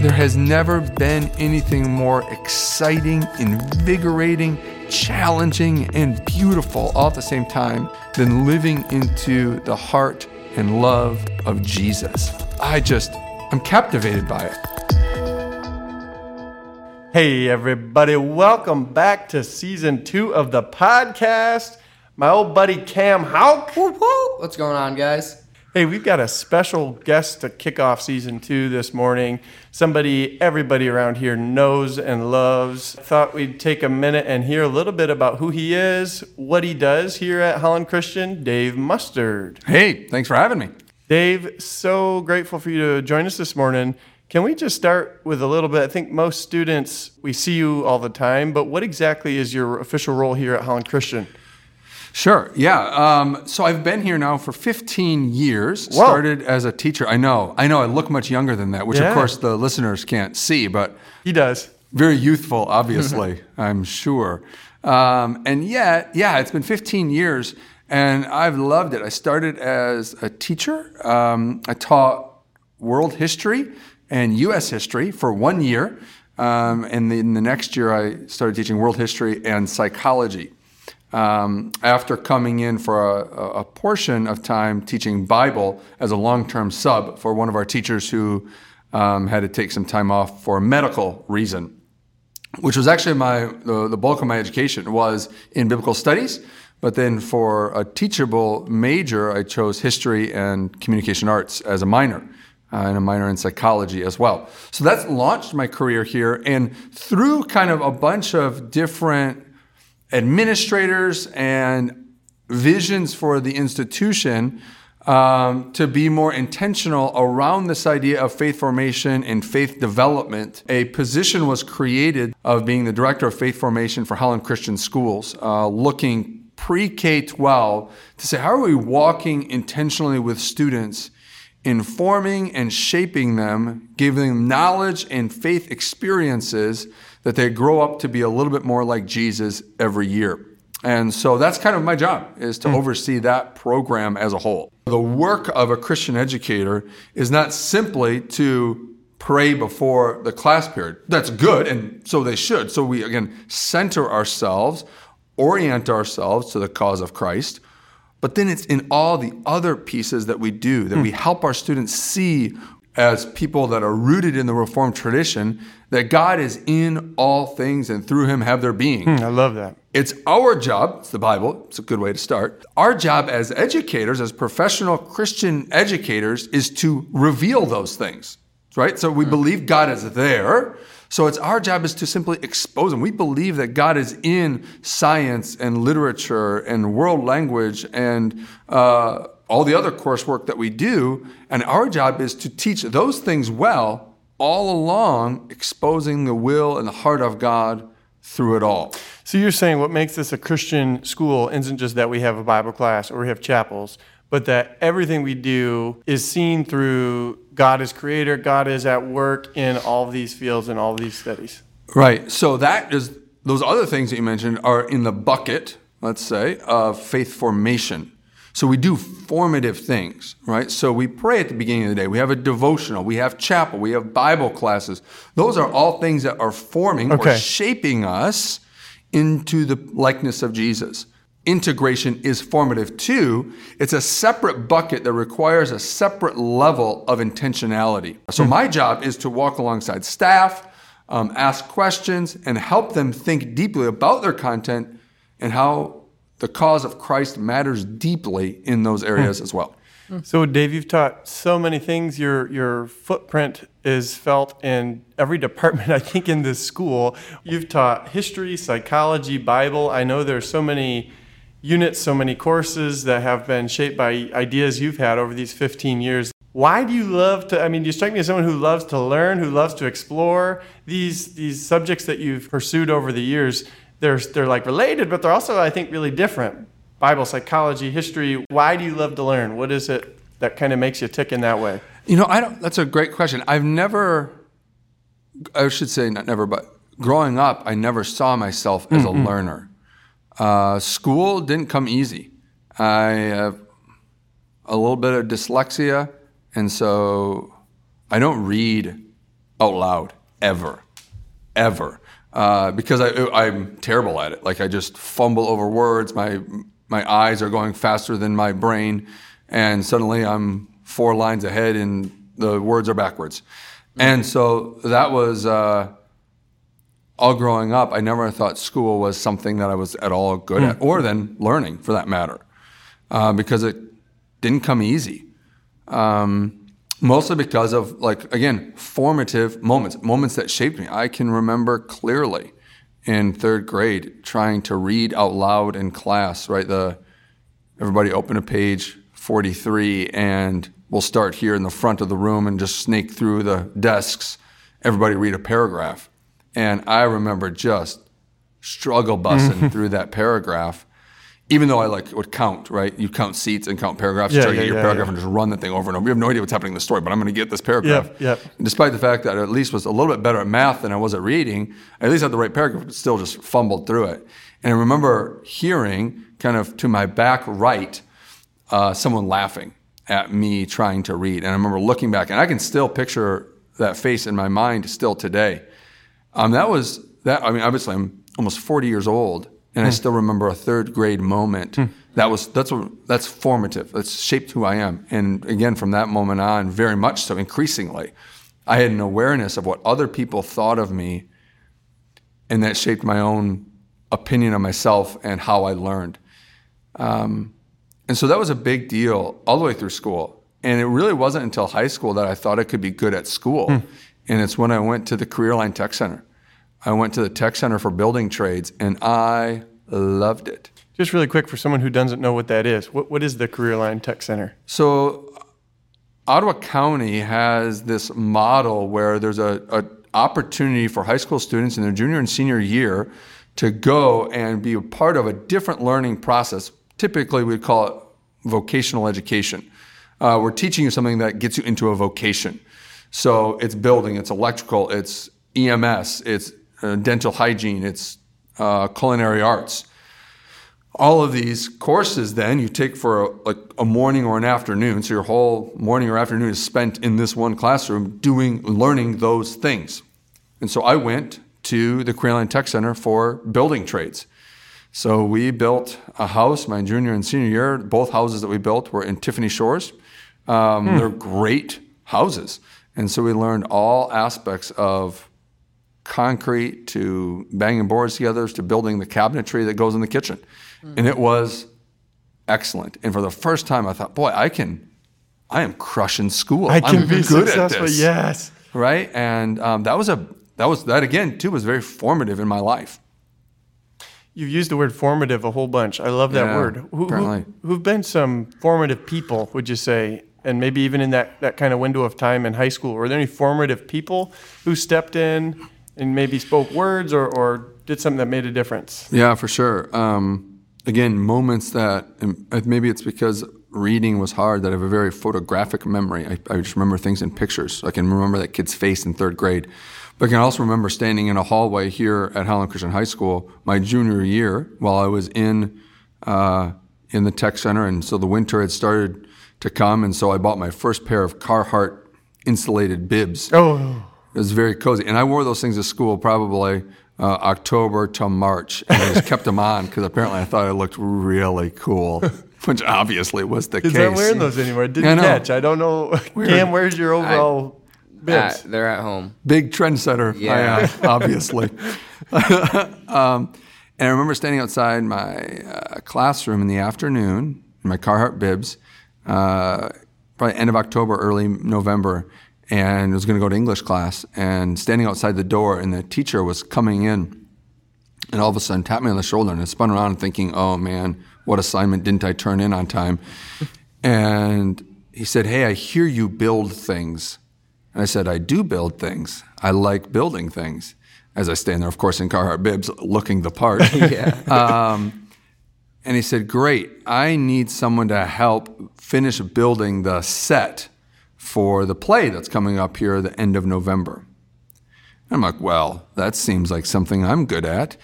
There has never been anything more exciting, invigorating, challenging, and beautiful all at the same time than living into the heart and love of Jesus. I just, I'm captivated by it. Hey, everybody, welcome back to season two of the podcast. My old buddy Cam Hauk. What's going on, guys? Hey, we've got a special guest to kick off season two this morning. Somebody everybody around here knows and loves. Thought we'd take a minute and hear a little bit about who he is, what he does here at Holland Christian, Dave Mustard. Hey, thanks for having me. Dave, so grateful for you to join us this morning. Can we just start with a little bit? I think most students, we see you all the time, but what exactly is your official role here at Holland Christian? Sure. Yeah. Um, so I've been here now for 15 years. Whoa. Started as a teacher. I know. I know. I look much younger than that, which Yeah. of course the listeners can't see, but He does. very youthful, obviously. I'm sure. Um, and yet, yeah, it's been 15 years, and I've loved it. I started as a teacher. Um, I taught world history and U.S. history for one year, um, and then the next year I started teaching world history and psychology um, after coming in for a, a portion of time teaching Bible as a long term sub for one of our teachers who um, had to take some time off for a medical reason, which was actually my the, the bulk of my education was in biblical studies. But then for a teachable major, I chose history and communication arts as a minor. Uh, and a minor in psychology as well. So that's launched my career here. And through kind of a bunch of different administrators and visions for the institution um, to be more intentional around this idea of faith formation and faith development. A position was created of being the director of faith formation for Holland Christian Schools, uh, looking pre K 12 to say, how are we walking intentionally with students? informing and shaping them, giving them knowledge and faith experiences that they grow up to be a little bit more like Jesus every year. And so that's kind of my job is to hmm. oversee that program as a whole. The work of a Christian educator is not simply to pray before the class period. That's good and so they should. So we again center ourselves, orient ourselves to the cause of Christ. But then it's in all the other pieces that we do that hmm. we help our students see as people that are rooted in the Reformed tradition that God is in all things and through him have their being. I love that. It's our job, it's the Bible, it's a good way to start. Our job as educators, as professional Christian educators, is to reveal those things, right? So we believe God is there. So it's our job is to simply expose them. We believe that God is in science and literature and world language and uh, all the other coursework that we do. And our job is to teach those things well, all along exposing the will and the heart of God through it all. So you're saying what makes this a Christian school isn't just that we have a Bible class or we have chapels, but that everything we do is seen through God as creator, God is at work in all of these fields and all of these studies. Right. So that is those other things that you mentioned are in the bucket, let's say, of faith formation. So we do formative things, right? So we pray at the beginning of the day. We have a devotional. We have chapel. We have Bible classes. Those are all things that are forming or shaping us into the likeness of Jesus. Integration is formative too. It's a separate bucket that requires a separate level of intentionality. So, my job is to walk alongside staff, um, ask questions, and help them think deeply about their content and how the cause of Christ matters deeply in those areas hmm. as well. So Dave, you've taught so many things. Your your footprint is felt in every department I think in this school. You've taught history, psychology, Bible. I know there's so many units, so many courses that have been shaped by ideas you've had over these 15 years. Why do you love to I mean, you strike me as someone who loves to learn, who loves to explore these these subjects that you've pursued over the years. They're they're like related, but they're also I think really different. Bible, psychology, history. Why do you love to learn? What is it that kind of makes you tick in that way? You know, I don't. That's a great question. I've never. I should say not never, but growing up, I never saw myself as a learner. Uh, school didn't come easy. I have a little bit of dyslexia, and so I don't read out loud ever, ever, uh, because I, I'm terrible at it. Like I just fumble over words. My my eyes are going faster than my brain, and suddenly I'm four lines ahead and the words are backwards. And so that was uh, all growing up. I never thought school was something that I was at all good at, or then learning for that matter, uh, because it didn't come easy. Um, mostly because of like again formative moments, moments that shaped me. I can remember clearly in third grade trying to read out loud in class. Right, the everybody open a page 43 and we'll start here in the front of the room and just snake through the desks. Everybody read a paragraph. And I remember just struggle bussing through that paragraph, even though I like would count, right? You count seats and count paragraphs, Yeah, try to yeah, get your yeah, paragraph yeah. and just run the thing over and over. You have no idea what's happening in the story, but I'm going to get this paragraph. Yep, yep. And despite the fact that I at least was a little bit better at math than I was at reading, I at least had the right paragraph, but still just fumbled through it. And I remember hearing kind of to my back right, uh, someone laughing at me trying to read. And I remember looking back, and I can still picture that face in my mind still today. Um, that was that. I mean, obviously, I'm almost 40 years old, and I hmm. still remember a third grade moment. Hmm. That was that's what that's formative. That's shaped who I am. And again, from that moment on, very much so, increasingly, I had an awareness of what other people thought of me, and that shaped my own opinion of myself and how I learned. Um, and so that was a big deal all the way through school. And it really wasn't until high school that I thought I could be good at school. Hmm. And it's when I went to the Career Line Tech Center. I went to the Tech Center for Building Trades and I loved it. Just really quick for someone who doesn't know what that is. What, what is the Career Line Tech Center? So Ottawa County has this model where there's a, a opportunity for high school students in their junior and senior year to go and be a part of a different learning process. Typically, we'd call it vocational education. Uh, we're teaching you something that gets you into a vocation. So it's building, it's electrical, it's EMS, it's uh, dental hygiene, it's uh, culinary arts. All of these courses then you take for a, like a morning or an afternoon. So your whole morning or afternoon is spent in this one classroom doing learning those things. And so i went to the Line tech center for building trades. So we built a house my junior and senior year. Both houses that we built were in tiffany shores. Um, they're great houses. And so we learned all aspects of concrete to banging boards together to building the cabinetry that goes in the kitchen. And it was excellent. And for the first time, I thought, boy, I can, I am crushing school. I can I'm be good successful. At this. Yes. Right. And um, that was a, that was, that again, too, was very formative in my life. You've used the word formative a whole bunch. I love that Yeah, word. Who, apparently. who, who've been some formative people, would you say? And maybe even in that, that kind of window of time in high school, were there any formative people who stepped in and maybe spoke words or, or did something that made a difference? Yeah, for sure. Um, again, moments that maybe it's because reading was hard that I have a very photographic memory. I, I just remember things in pictures. I can remember that kid's face in third grade. But I can also remember standing in a hallway here at Holland Christian High School my junior year while I was in uh, in the tech center, and so the winter had started to come, and so I bought my first pair of Carhartt insulated bibs. Oh, It was very cozy, and I wore those things to school probably uh, October to March, and I just kept them on because apparently I thought I looked really cool, which obviously was the kids case. aren't wearing those anymore. Didn't I catch. I don't know. Cam, where's your overall bibs? Ah, they're at home. Big trendsetter, Yeah. I am, obviously. um, and I remember standing outside my uh, classroom in the afternoon in my Carhartt bibs, uh, probably end of October, early November, and I was going to go to English class. And standing outside the door, and the teacher was coming in, and all of a sudden tapped me on the shoulder, and I spun around thinking, "Oh man, what assignment didn't I turn in on time?" And he said, "Hey, I hear you build things." And I said, I do build things. I like building things. As I stand there, of course, in Carhartt bibs, looking the part. um, and he said, Great, I need someone to help finish building the set for the play that's coming up here at the end of November. I'm like, Well, that seems like something I'm good at.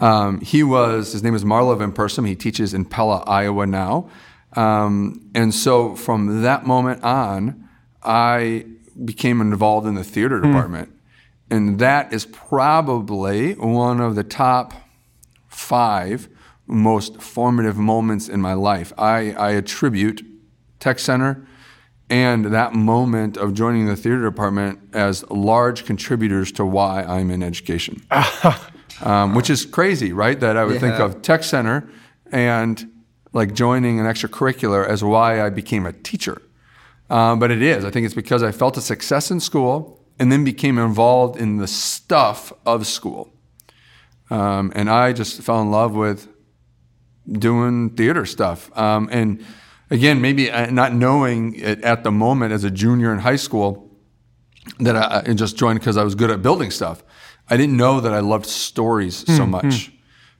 Um, he was, his name is Marlo Van Persum. He teaches in Pella, Iowa now. Um, and so from that moment on, I became involved in the theater department. and that is probably one of the top five most formative moments in my life. I, I attribute Tech Center and that moment of joining the theater department as large contributors to why I'm in education. um, which is crazy, right? That I would think of Tech Center and like joining an extracurricular as why I became a teacher. Um, but it is. I think it's because I felt a success in school and then became involved in the stuff of school. Um, and I just fell in love with doing theater stuff. Um, and again, maybe uh, not knowing it at the moment as a junior in high school that I, I just joined because I was good at building stuff. I didn't know that I loved stories so much.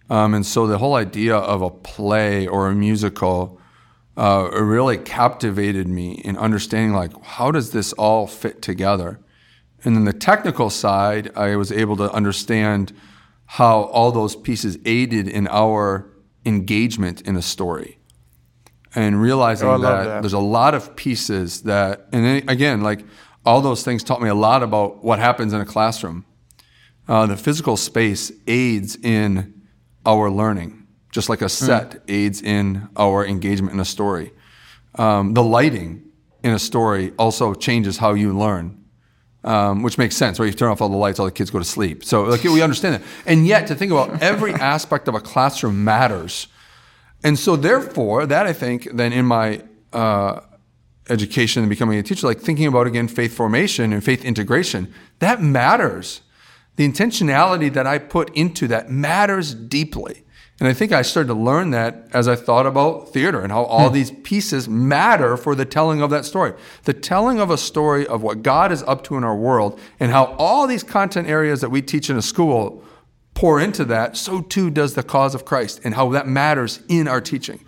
Um, and so the whole idea of a play or a musical uh, really captivated me in understanding like how does this all fit together. And then the technical side, I was able to understand how all those pieces aided in our engagement in a story. And realizing Oh, that, that. there's a lot of pieces that, and then again, like all those things taught me a lot about what happens in a classroom. Uh, the physical space aids in our learning, just like a set aids in our engagement in a story. Um, the lighting in a story also changes how you learn um, which makes sense, right? You turn off all the lights, all the kids go to sleep. So like we understand that. And yet to think about every aspect of a classroom matters. And so therefore, that I think then in my uh, education and becoming a teacher, like thinking about again faith formation and faith integration, that matters. The intentionality that I put into that matters deeply. And I think I started to learn that as I thought about theater and how all these pieces matter for the telling of that story. The telling of a story of what God is up to in our world and how all these content areas that we teach in a school pour into that, so too does the cause of Christ and how that matters in our teaching.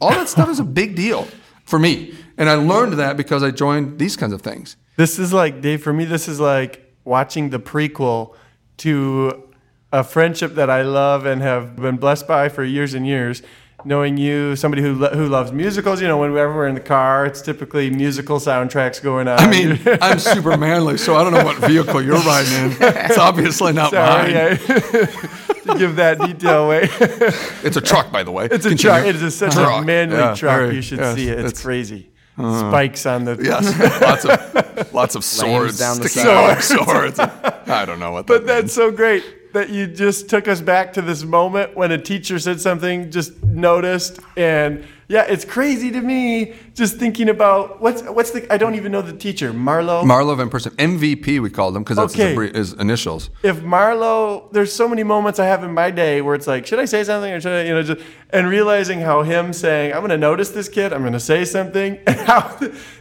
All that stuff is a big deal for me. And I learned that because I joined these kinds of things. This is like Dave. For me, this is like watching the prequel to a friendship that I love and have been blessed by for years and years. Knowing you, somebody who lo- who loves musicals, you know, whenever we're in the car, it's typically musical soundtracks going on. I mean, I'm super manly, so I don't know what vehicle you're riding in. It's obviously not sorry, mine. I, to give that detail away. It's a truck, by the way. It's a Continue. truck. It is a, such Truck. a manly Yeah, truck. very- you should yes, see it. It's, it's- crazy. Uh, Spikes on the. Yes, lots of lots of swords down the sticking out swords. I don't know what that But that's so great that you just took us back to this moment when a teacher said something, just noticed, and yeah, it's crazy to me just thinking about what's what's the I don't even know the teacher Marlo. Marlo Van Persum, MVP, we called him because that's Okay. his, his initials. if Marlo, there's so many moments I have in my day where it's like, should I say something or should I, you know, just and realizing how him saying, I'm going to notice this kid, I'm going to say something, and how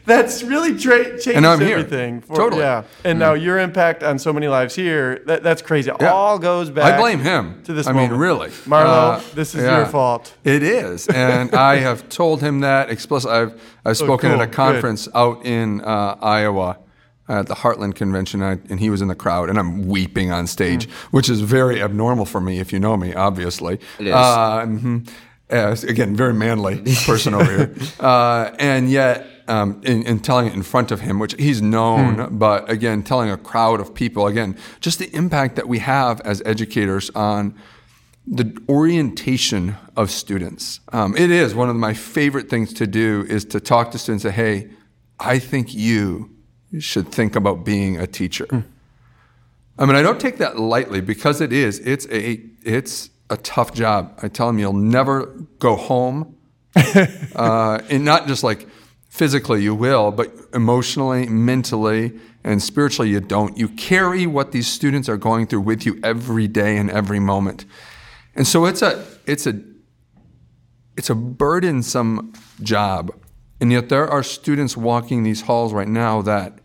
that's really tra- changes And I'm here. everything. For, Totally. Yeah. And now your impact on so many lives here, that, that's crazy. Yeah. All goes back. I blame him. to this I moment. mean, really, Marlo, Uh, this is yeah. your fault. It is, and I have told him that explicitly. I've I've spoken Oh, cool. at a Good. conference out in uh, Iowa. At the Heartland Convention, I, and he was in the crowd, and I'm weeping on stage, Hmm. which is very abnormal for me, if you know me, obviously. It is. Uh, mhm. Uh, again, very manly person over here, uh, and yet, um, in, in telling it in front of him, which he's known, Hmm. but again, telling a crowd of people, again, just the impact that we have as educators on the orientation of students. Um, it is one of my favorite things to do is to talk to students and say, hey, I think you should think about being a teacher. I mean, I don't take that lightly because it is. It's a it's a tough job. I tell them you'll never go home, uh, and not just like physically you will, but emotionally, mentally, and spiritually you don't. You carry what these students are going through with you every day and every moment, and so it's a it's a it's a burdensome job, and yet there are students walking these halls right now that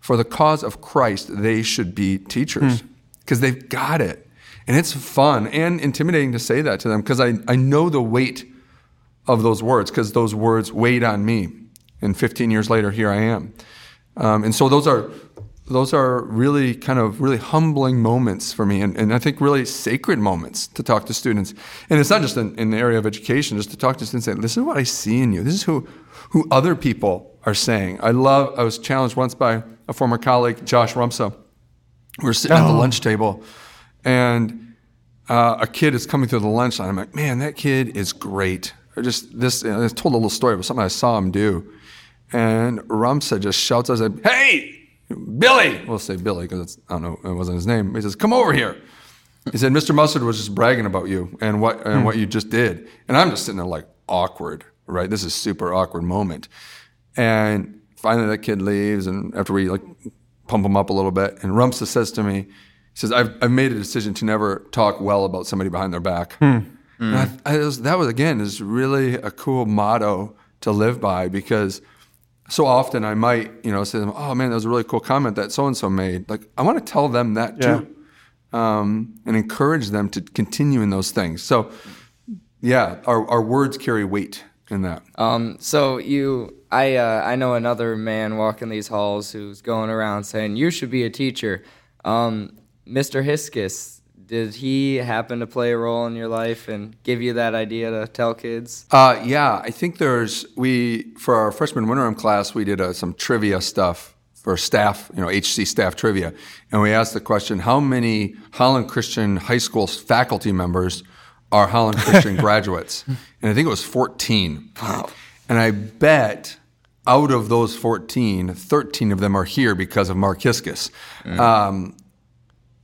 for the cause of Christ, they should be teachers hmm. because they've got it. And it's fun and intimidating to say that to them because I, I know the weight of those words because those words weighed on me. And 15 years later, here I am. Um, and so those are those are really kind of really humbling moments for me and, and I think really sacred moments to talk to students. And it's not just in, in the area of education, just to talk to students and say, this is what I see in you. This is who, who other people are saying. I love, I was challenged once by a former colleague, Josh Rumsa, we're sitting at the lunch table, and uh, a kid is coming through the lunch line. I'm like, man, that kid is great. I just this, you know, I told a little story about something I saw him do, and Rumsa just shouts out, said, "Hey, Billy!" We'll say Billy because I don't know, it wasn't his name. He says, "Come over here." He said, "Mr. Mustard was just bragging about you and what and what you just did," and I'm just sitting there like awkward, right? This is super awkward moment, and finally that kid leaves, and after we like pump him up a little bit, and Rumsa says to me, he says, "I've I've made a decision to never talk well about somebody behind their back." Hmm. And I, I was, that was again is really a cool motto to live by because so often I might you know say, "Oh man, that was a really cool comment that so and so made." Like I want to tell them that Yeah. too, um, and encourage them to continue in those things. So yeah, our our words carry weight in that. Um, so you, I, uh, I know another man walking these halls who's going around saying you should be a teacher. Um, Mr. Hiskus, did he happen to play a role in your life and give you that idea to tell kids? Uh, yeah, I think there's we for our freshman winter class we did uh, some trivia stuff for staff, you know, HC staff trivia, and we asked the question: How many Holland Christian high school faculty members are Holland Christian graduates? And I think it was 14. Wow. And I bet out of those 14, 13 of them are here because of Mark Hiskus. Um,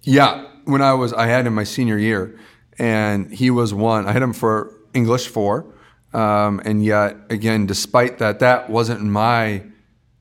yeah, when I was, I had him my senior year, and he was one. I had him for English four, um, and yet again, despite that, that wasn't my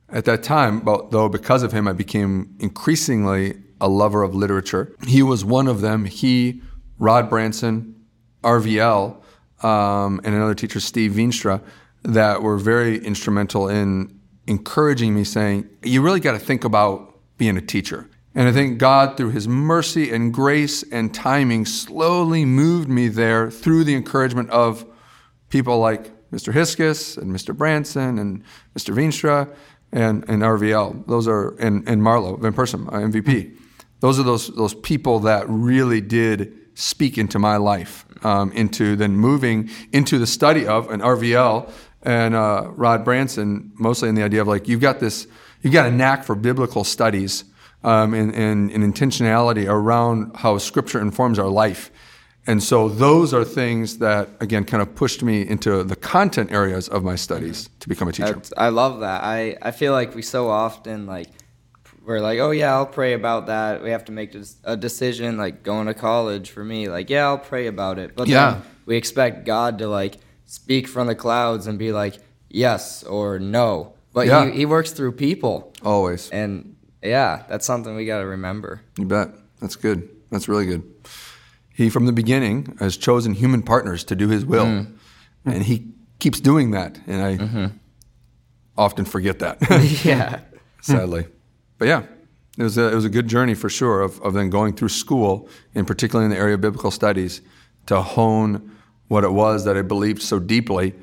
at that time. But though because of him, I became increasingly a lover of literature. He was one of them. He, Rod Branson, RVL, um, and another teacher, Steve Veenstra, that were very instrumental in encouraging me, saying, "You really got to think about being a teacher." And I think God, through His mercy and grace and timing, slowly moved me there through the encouragement of people like Mr. Hiskus and Mr. Branson and Mr. Veenstra and, and RVL. Those are and, and Marlo Van Persum, uh, MVP. Those are those those people that really did speak into my life, um, into then moving into the study of an RVL and uh, Rod Branson, mostly in the idea of like you've got this, you've got a knack for biblical studies um, and, and, and intentionality around how Scripture informs our life. And so those are things that, again, kind of pushed me into the content areas of my studies to become a teacher. That's, I love that. I, I feel like we so often like we're like, oh yeah, I'll pray about that. We have to make a decision, like going to college for me. Like, yeah, I'll pray about it. But Yeah. then we expect God to like speak from the clouds and be like, yes or no. But Yeah. he, he works through people, Always. and yeah, that's something we got to remember. You bet. That's good. That's really good. He, from the beginning, has chosen human partners to do his will. And he keeps doing that. And I often forget that, yeah. sadly. But yeah, it was, a, it was a good journey for sure of, of then going through school, and particularly in the area of biblical studies, to hone what it was that I believed so deeply,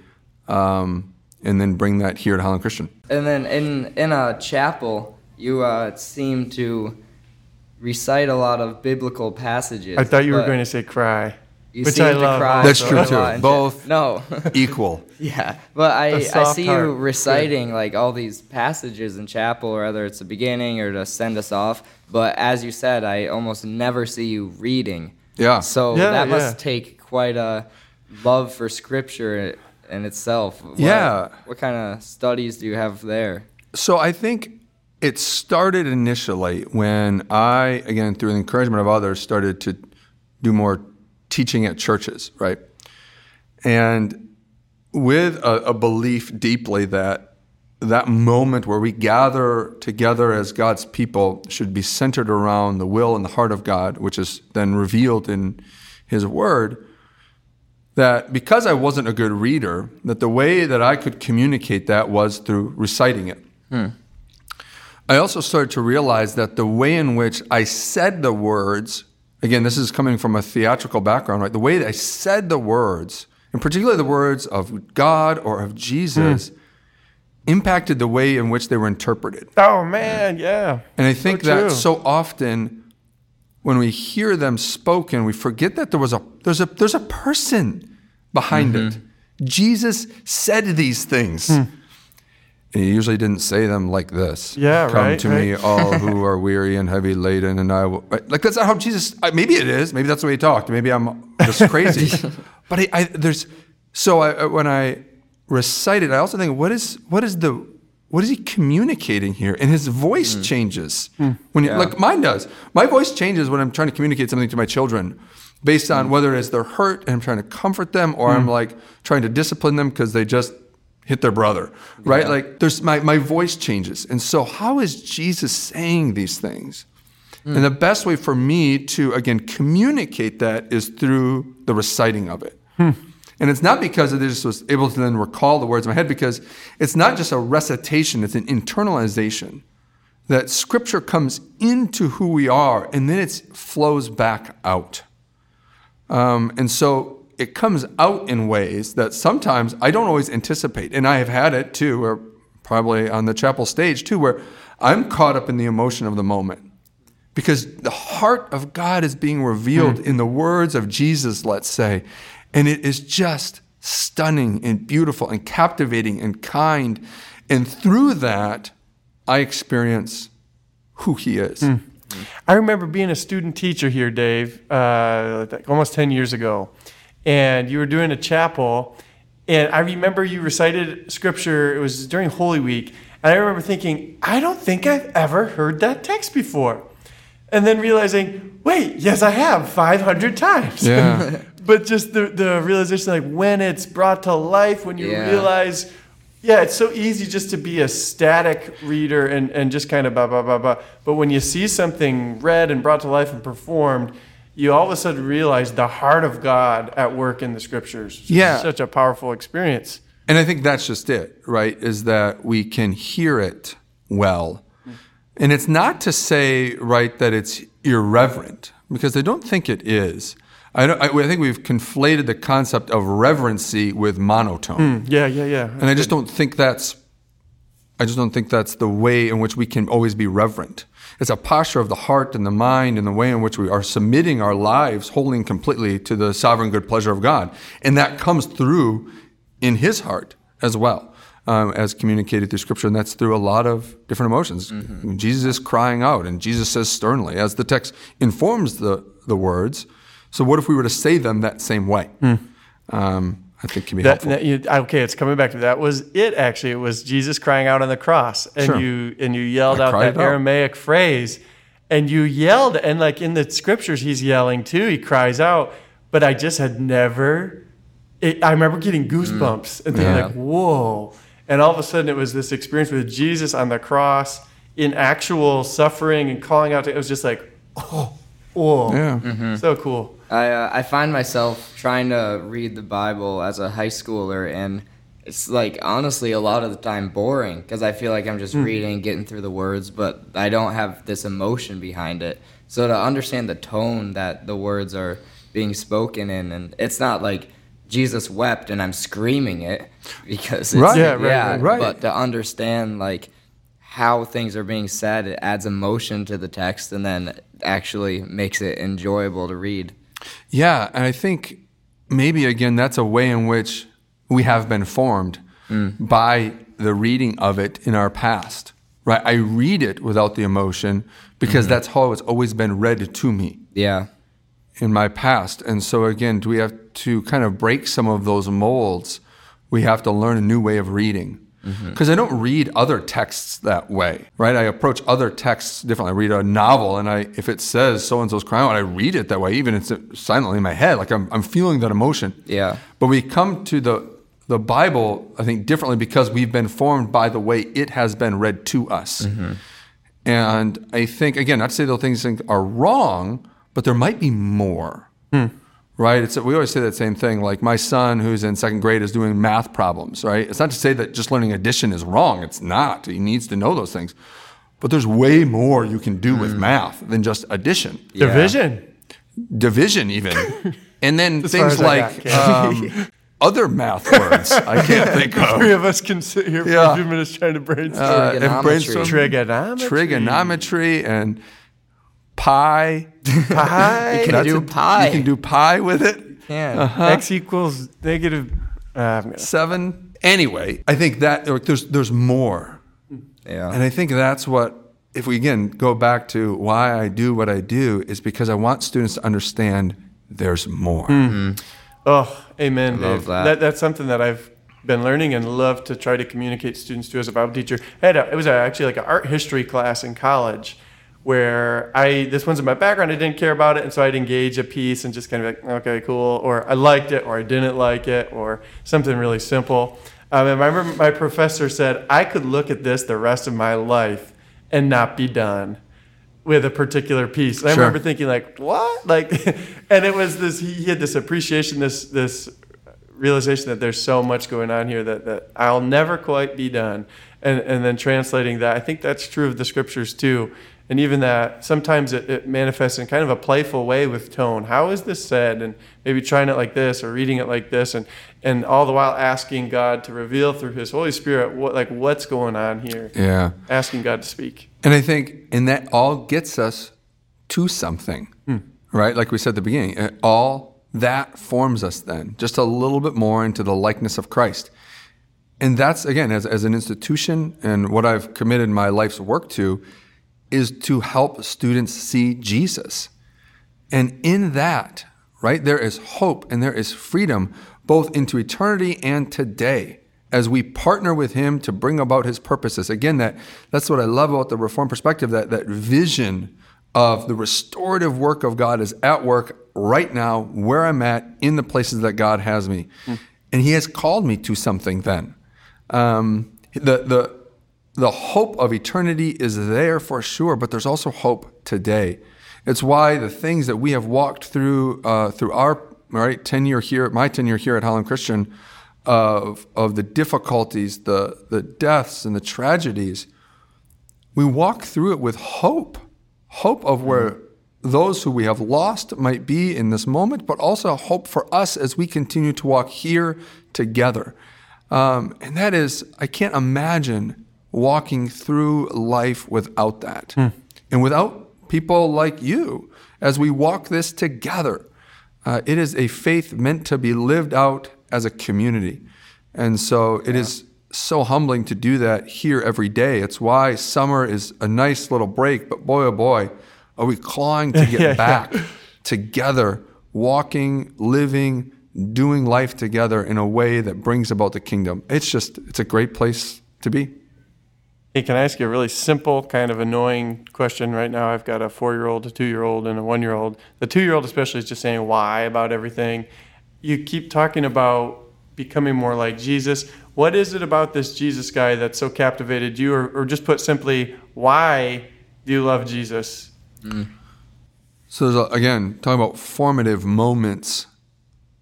um, and then bring that here to Holland Christian. And then in in a chapel, you uh, seem to recite a lot of biblical passages. I thought you were going to say cry, You which seem I to love. cry. That's also. true, a too. lot Both. No. Equal. yeah, but I, soft see heart. you Good. reciting like all these passages in chapel, or whether it's the beginning or to send us off. But as you said, I almost never see you reading. Yeah. So Yeah, that must yeah. take quite a love for scripture in itself. What- Yeah. What kind of studies do you have there? So I think it started initially when I, again, through the encouragement of others, started to do more teaching at churches, right? And with a, a belief deeply that that moment where we gather together as God's people should be centered around the will and the heart of God, which is then revealed in His Word. That because I wasn't a good reader, that the way that I could communicate that was through reciting it. Hmm. I also started to realize that the way in which I said the words, again, this is coming from a theatrical background, right? The way that I said the words, and particularly the words of God or of Jesus, hmm. impacted the way in which they were interpreted. Oh man, yeah. And I think So that so often when we hear them spoken, we forget that there was a there's a there's a person behind mm-hmm. it. Jesus said these things. And he usually didn't say them like this. Yeah, Come right, to right. me, all who are weary and heavy laden, and I will. Like that's not how Jesus. Maybe it is. Maybe that's the way he talked. Maybe I'm just crazy. but I, I, there's so I, when I recite it, I also think, what is what is the what is he communicating here? And his voice Hmm. changes mm. when you, like mine does. My voice changes when I'm trying to communicate something to my children, based on mm. whether it's they're hurt and I'm trying to comfort them, or I'm mm. like trying to discipline them because they just hit their brother, right? Like there's my my voice changes, and so how is Jesus saying these things? And the best way for me to again communicate that is through the reciting of it. And it's not because I just was able to then recall the words in my head, because it's not just a recitation, it's an internalization. That scripture comes into who we are and then it flows back out. Um, and so it comes out in ways that sometimes I don't always anticipate. And I have had it too, or probably on the chapel stage too, where I'm caught up in the emotion of the moment because the heart of God is being revealed in the words of Jesus, let's say. And it is just stunning and beautiful and captivating and kind. And through that, I experience who He is. I remember being a student teacher here, Dave, uh, almost 10 years ago. And you were doing a chapel. And I remember you recited scripture. It was during Holy Week. And I remember thinking, I don't think I've ever heard that text before. And then realizing, wait, yes, I have 500 times. Yeah. but just the, the realization, like when it's brought to life, when you Yeah. realize, yeah, it's so easy just to be a static reader and, and just kind of blah, blah, blah, blah. But when you see something read and brought to life and performed, you all of a sudden realize the heart of God at work in the scriptures. It's Yeah. Such a powerful experience. And I think that's just it, right? Is that we can hear it well. Mm-hmm. And it's not to say, right, that it's irreverent, because I don't think it is. I, don't, I, I think we've conflated the concept of reverency with monotone. Mm, yeah, yeah, yeah. And I just don't think that's I just don't think that's the way in which we can always be reverent. It's a posture of the heart and the mind and the way in which we are submitting our lives wholly and completely to the sovereign good pleasure of God. And that comes through in his heart as well, um, as communicated through scripture. And that's through a lot of different emotions. Jesus is crying out and Jesus says sternly, as the text informs the, the words. So what if we were to say them that same way? Um, I think can be That, helpful. that you, okay, it's coming back to that. Was it actually? It was Jesus crying out on the cross, and Sure. you and you yelled I out that out. Aramaic phrase, and you yelled, and like in the scriptures, he's yelling too. He cries out, but I just had never. It, I remember getting goosebumps mm. and thinking Yeah. like, "Whoa!" And all of a sudden, it was this experience with Jesus on the cross in actual suffering and calling out. To, it was just like, "Oh, whoa!" Yeah. Mm-hmm. So cool. I uh, I find myself trying to read the Bible as a high schooler, and it's like honestly a lot of the time boring because I feel like I'm just reading, getting through the words, but I don't have this emotion behind it. So to understand the tone that the words are being spoken in, and it's not like Jesus wept and I'm screaming it because it's, Right. Yeah, right, yeah, right, right. but to understand like how things are being said, it adds emotion to the text, and then actually makes it enjoyable to read. Yeah, and I think maybe again that's a way in which we have been formed mm. by the reading of it in our past. Right? I read it without the emotion because mm-hmm. that's how it's always been read to me Yeah. in my past. And so again, do we have to kind of break some of those molds? We have to learn a new way of reading. Mm-hmm. Because I don't read other texts that way, right? I approach other texts differently. I read a novel, and I, if it says so and so's crying out, I read it that way, even if it's silently in my head, like I'm, I'm feeling that emotion. Yeah. But we come to the the Bible, I think, differently because we've been formed by the way it has been read to us. Mm-hmm. And I think, again, not to say those things are wrong, but there might be more. Hmm. Right? It's, we always say that same thing. Like my son, who's in second grade, is doing math problems. Right? It's not to say that just learning addition is wrong. It's not. He needs to know those things. But there's way more you can do with math than just addition Yeah. Division. division even and then things like um, other math words i can't think of. Three of us can sit here for Yeah. a few minutes trying to brainstorm. uh, and brainstorm Trigonometry. trigonometry and pi Pi. You can That's do a- pi. you can do pi with it Can. Uh-huh. X equals negative. Uh, seven Anyway, I think that like, there's there's more, Yeah. and I think that's what. If we again go back to why I do what I do, is because I want students to understand there's more. Oh, amen. love Dave. that. That's something that I've been learning and love to try to communicate students to as a Bible teacher. I had a, it was a, actually like an art history class in college where I this one's in my background. I didn't care about it, and so I'd engage a piece and just kind of like, okay, cool, or I liked it, or I didn't like it, or something really simple. Um, and I remember my professor said I could look at this the rest of my life and not be done with a particular piece. And I Sure. remember thinking like, what? Like, and it was this. He, he had this appreciation, this this realization that there's so much going on here that, that I'll never quite be done. And and then translating that, I think that's true of the scriptures too. And even that sometimes it, it manifests in kind of a playful way with tone. How is this said? And maybe trying it like this or reading it like this, and and all the while asking God to reveal through His Holy Spirit what like what's going on here. Yeah. Asking God to speak. And I think, and that all gets us to something, right? Like we said at the beginning, uh, all that forms us then just a little bit more into the likeness of Christ. And that's, again, as, as an institution and what I've committed my life's work to is to help students see Jesus. And in that, right, there is hope and there is freedom both into eternity and today as we partner with him to bring about his purposes. Again, that that's what I love about the reform perspective, that that vision of the restorative work of God is at work right now where I'm at in the places that God has me. And he has called me to something then. Um, the the the hope of eternity is there for sure, but there's also hope today. It's why the things that we have walked through uh, through our right tenure here, my tenure here at Holland Christian, of of the difficulties, the the deaths, and the tragedies, we walk through it with hope, hope of where those who we have lost might be in this moment, but also hope for us as we continue to walk here together. Um, and that is, I can't imagine walking through life without that. And without people like you as we walk this together. Uh, it is a faith meant to be lived out as a community. And so it is so humbling to do that here every day. It's why summer is a nice little break, but boy, oh boy, are we clawing to get Yeah, yeah. back together, walking, living, doing life together in a way that brings about the kingdom. It's just, it's a great place to be. Hey, can I ask you a really simple, kind of annoying question right now? I've got a four year old, a two year old, and a one year old. The two year old, especially, is just saying why about everything. You keep talking about becoming more like Jesus. What is it about this Jesus guy that so captivated you? Or, or just put simply, why do you love Jesus? So there's a, again talking about formative moments.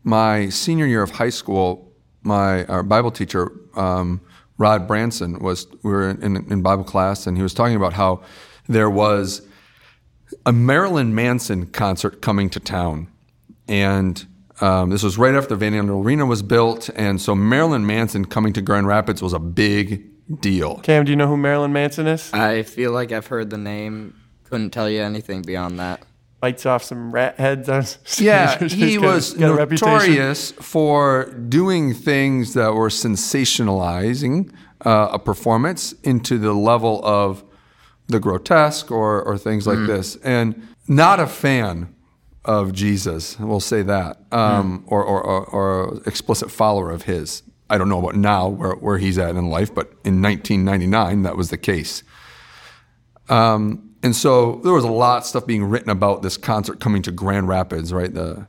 My senior year of high school, my our Bible teacher um, Rod Branson was we were in, in Bible class, and he was talking about how there was a Marilyn Manson concert coming to town, and um, this was right after the Van Andel Arena was built, and so Marilyn Manson coming to Grand Rapids was a big deal. Cam, do you know who Marilyn Manson is? I feel like I've heard the name. Couldn't tell you anything beyond that. Bites off some rat heads on Yeah, he got was got notorious for doing things that were sensationalizing uh, a performance into the level of the grotesque or, or things like this. And not a fan of Jesus, we'll say that, um, or, or, or, or explicit follower of his. I don't know about now where, where he's at in life, but in 1999, that was the case. Um, and so there was a lot of stuff being written about this concert coming to Grand Rapids, right? The,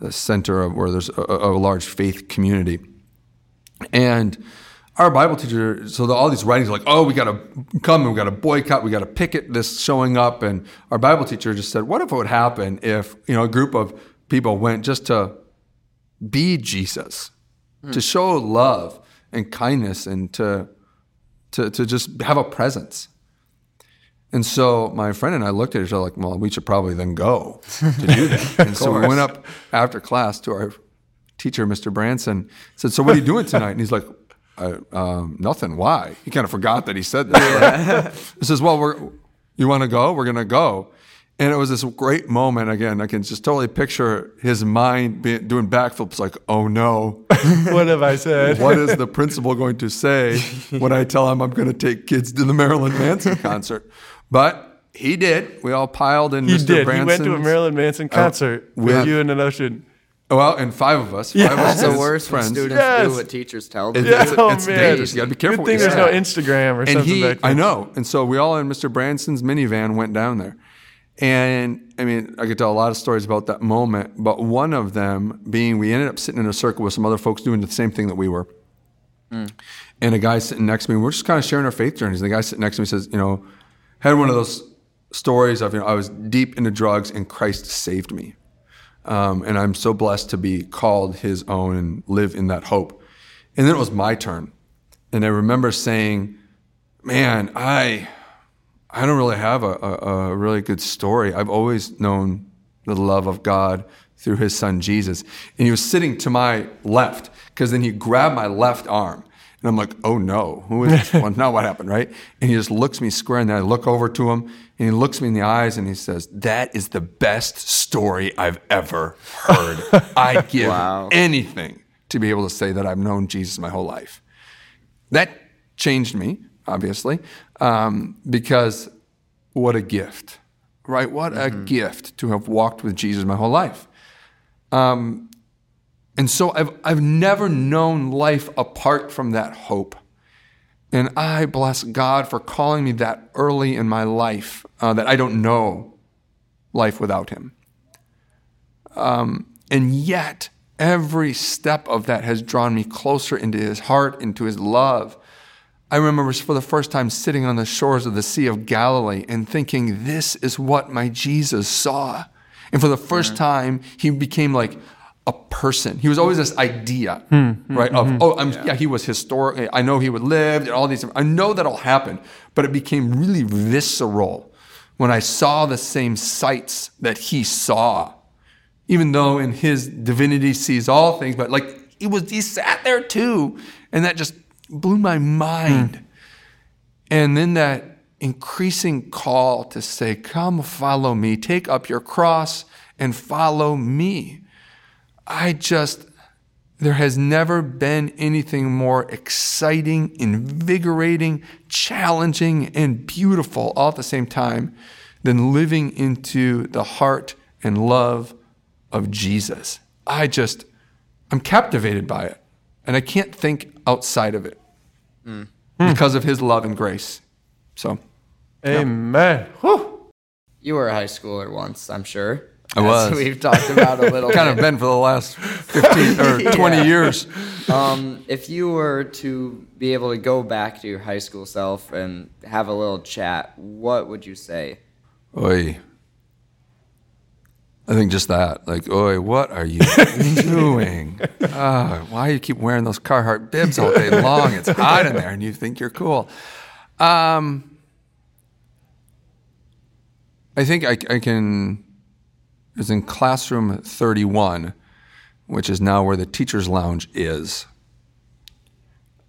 the center of where there's a, a large faith community. And our Bible teacher, so the, all these writings are like, oh, we got to come and we got to boycott, we got to picket this showing up. And our Bible teacher just said, what if it would happen if, you know, a group of people went just to be Jesus, to hmm. show love and kindness and to, to, to just have a presence. And so my friend and I looked at each other like, well, we should probably then go to do that. and so we went up after class to our teacher, Mr. Branson, said, so what are you doing tonight? And he's like, I, um, nothing. Why? He kind of forgot that he said that. right? he says, well, we're, you want to go? We're going to go. And it was this great moment. Again, I can just totally picture his mind being, doing backflips like, oh no, what have I said? what is the principal going to say when I tell him I'm going to take kids to the Marilyn Manson concert? But he did. We all piled in He Mr. did. Branson's. He went to a Marilyn Manson uh, concert with with- you and an ocean. Well, and five of us. Yeah. Five of us It's the his worst when friends. students Yes. do what teachers tell them. It- Yeah, it's, oh, it's man. dangerous. You got to be careful. Good thing there's no Instagram or and something he, back then. I know. And so we all in Mr. Branson's minivan went down there. And I mean, I could tell a lot of stories about that moment, but one of them being we ended up sitting in a circle with some other folks doing the same thing that we were. Mm. And a guy sitting next to me, we're just kind of sharing our faith journeys. And the guy sitting next to me says, you know, had one of those stories of, you know, I was deep into drugs and Christ saved me. Um, and I'm so blessed to be called his own and live in that hope. And then it was my turn. And I remember saying, man, I, I don't really have a, a, a really good story. I've always known the love of God through his son Jesus. And he was sitting to my left because then he grabbed my left arm. And I'm like, oh no, who is this one? now what happened, right? And he just looks me square and then I look over to him and he looks me in the eyes and he says, that is the best story I've ever heard. I'd give Wow. anything to be able to say that I've known Jesus my whole life. That changed me, obviously, um, because what a gift, right? What a gift to have walked with Jesus my whole life. Um, and so I've, I've never known life apart from that hope. And I bless God for calling me that early in my life uh, that I don't know life without Him. Um, and yet, every step of that has drawn me closer into His heart, into His love. I remember for the first time sitting on the shores of the Sea of Galilee and thinking, this is what my Jesus saw. And for the 1st time, he became like a person. He was always this idea, hmm, hmm, right? Of, hmm, oh, I'm, yeah. he was historic. I know he would live and all these. I know that all happened, but it became really visceral when I saw the same sights that he saw. Even though in his divinity sees all things, but like he was, he sat there too. And that just blew my mind. And then that increasing call to say, Come follow me, take up your cross and follow me. I just, there has never been anything more exciting, invigorating, challenging, and beautiful all at the same time than living into the heart and love of Jesus. I just, I'm captivated by it. And I can't think outside of it mm. because of his love and grace. So Amen. Whew. You were a high schooler once, I'm sure. I As was. We've talked about a little kind bit. of been for the last 15 or 20 Yeah. years. Um, if you were to be able to go back to your high school self and have a little chat, what would you say? Oi. I think just that. Like, oi, what are you doing? Ah, why do you keep wearing those Carhartt bibs all day long? It's hot in there and you think you're cool. Um, I think I, I can, it was in classroom 31, which is now where the teacher's lounge is.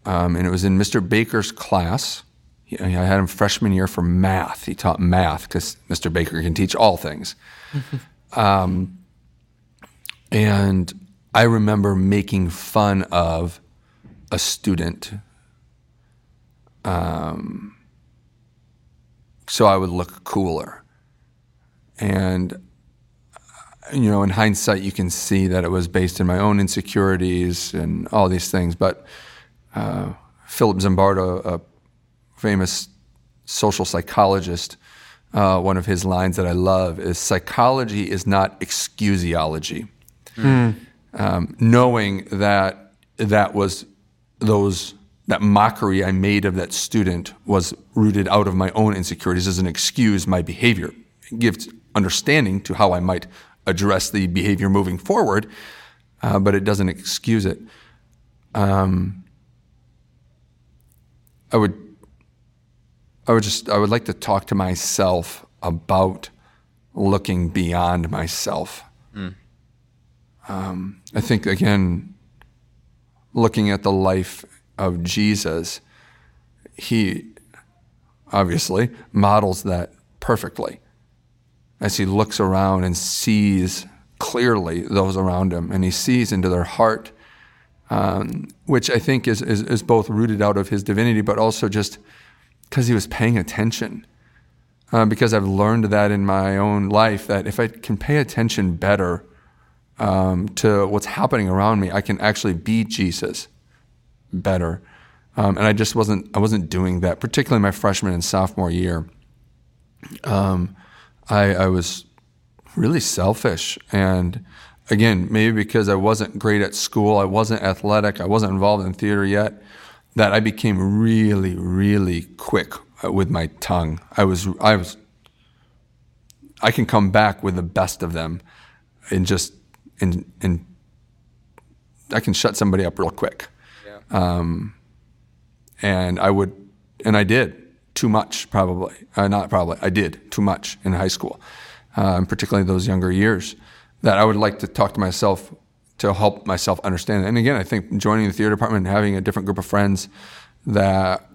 Um, and it was in Mr. Baker's class. He- I had him freshman year for math. He taught math because Mr. Baker can teach all things. um, and I remember making fun of a student. Um, so I would look cooler. And, you know, in hindsight, you can see that it was based in my own insecurities and all these things. But uh, Philip Zimbardo, a famous social psychologist, uh, one of his lines that I love is psychology is not excusiology. Um, knowing that that was those that mockery I made of that student was rooted out of my own insecurities as an excuse my behavior. It gives understanding to how I might address the behavior moving forward, uh, but it doesn't excuse it. Um, I would I would just I would like to talk to myself about looking beyond myself. Um, I think again, looking at the life of Jesus, he obviously models that perfectly. As he looks around and sees clearly those around him, and he sees into their heart, um, which I think is, is, is both rooted out of his divinity, but also just because he was paying attention. Uh, because I've learned that in my own life that if I can pay attention better um, to what's happening around me, I can actually be Jesus better. Um, and I just wasn't I wasn't doing that, particularly my freshman and sophomore year. Um, I, I was really selfish, and again, maybe because I wasn't great at school, I wasn't athletic, I wasn't involved in theater yet, that I became really, really quick with my tongue. I was I was I can come back with the best of them, and just and and I can shut somebody up real quick. Yeah. Um, and I would, and I did too much probably, uh, not probably, I did too much in high school, um, particularly those younger years. That I would like to talk to myself to help myself understand. And again, I think joining the theater department and having a different group of friends that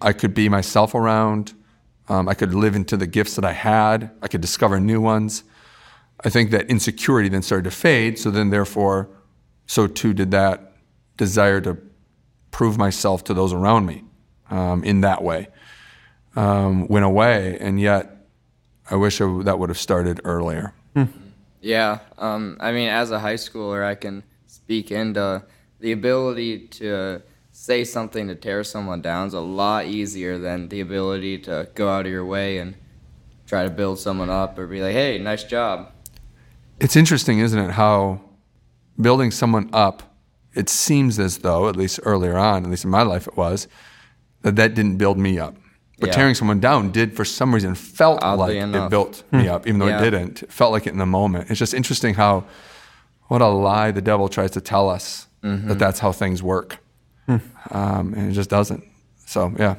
I could be myself around. Um, I could live into the gifts that I had. I could discover new ones. I think that insecurity then started to fade. So then, therefore, so too did that desire to prove myself to those around me um, in that way um, went away. And yet, I wish I, that would have started earlier. Yeah, um, I mean, as a high schooler, I can speak into the ability to say something to tear someone down is a lot easier than the ability to go out of your way and try to build someone up or be like, "Hey, nice job." It's interesting, isn't it, how building someone up, it seems as though, at least earlier on, at least in my life it was, that that didn't build me up. But Yeah. tearing someone down did, for some reason, felt Oddly like enough. it built hmm. me up, even though Yeah. it didn't. It felt like it in the moment. It's just interesting how, what a lie the devil tries to tell us that mm-hmm. that's how things work. Hmm. Um, and it just doesn't. So, yeah.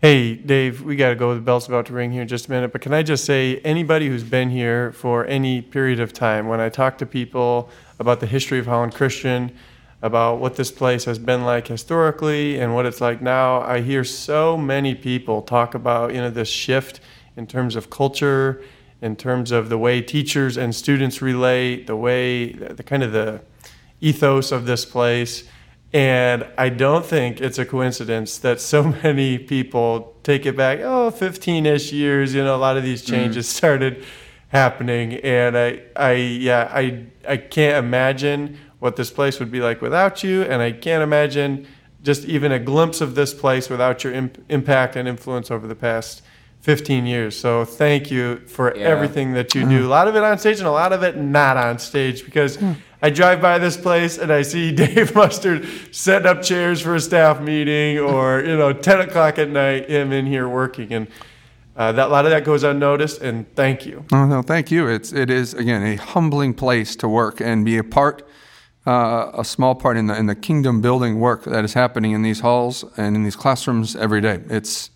Hey, Dave, we got to go. The bell's about to ring here in just a minute. But can I just say, anybody who's been here for any period of time, when I talk to people about the history of Holland Christian, about what this place has been like historically and what it's like now, I hear so many people talk about, you know, this shift in terms of culture, in terms of the way teachers and students relate, the way, the kind of the ethos of this place. And I don't think it's a coincidence that so many people take it back, oh, 15 ish years, you know, a lot of these mm-hmm. changes started happening. And I, I, yeah, I, I can't imagine what this place would be like without you. And I can't imagine just even a glimpse of this place without your imp- impact and influence over the past 15 years. So thank you for Yeah. everything that you do. A lot of it on stage and a lot of it not on stage because I drive by this place and I see Dave Mustard setting up chairs for a staff meeting or, you know, 10 o'clock at night, him in here working. And uh, that, a lot of that goes unnoticed. And thank you. Oh, no, thank you. It's it is again a humbling place to work and be a part, uh, a small part in the in the kingdom building work that is happening in these halls and in these classrooms every day. It's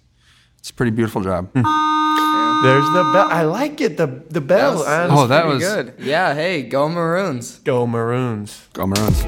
it's a pretty beautiful job. There's the bell. I like it. The, the bell. That was- Oh, that was- good. Yeah, hey, go Maroons. Go Maroons. Go Maroons.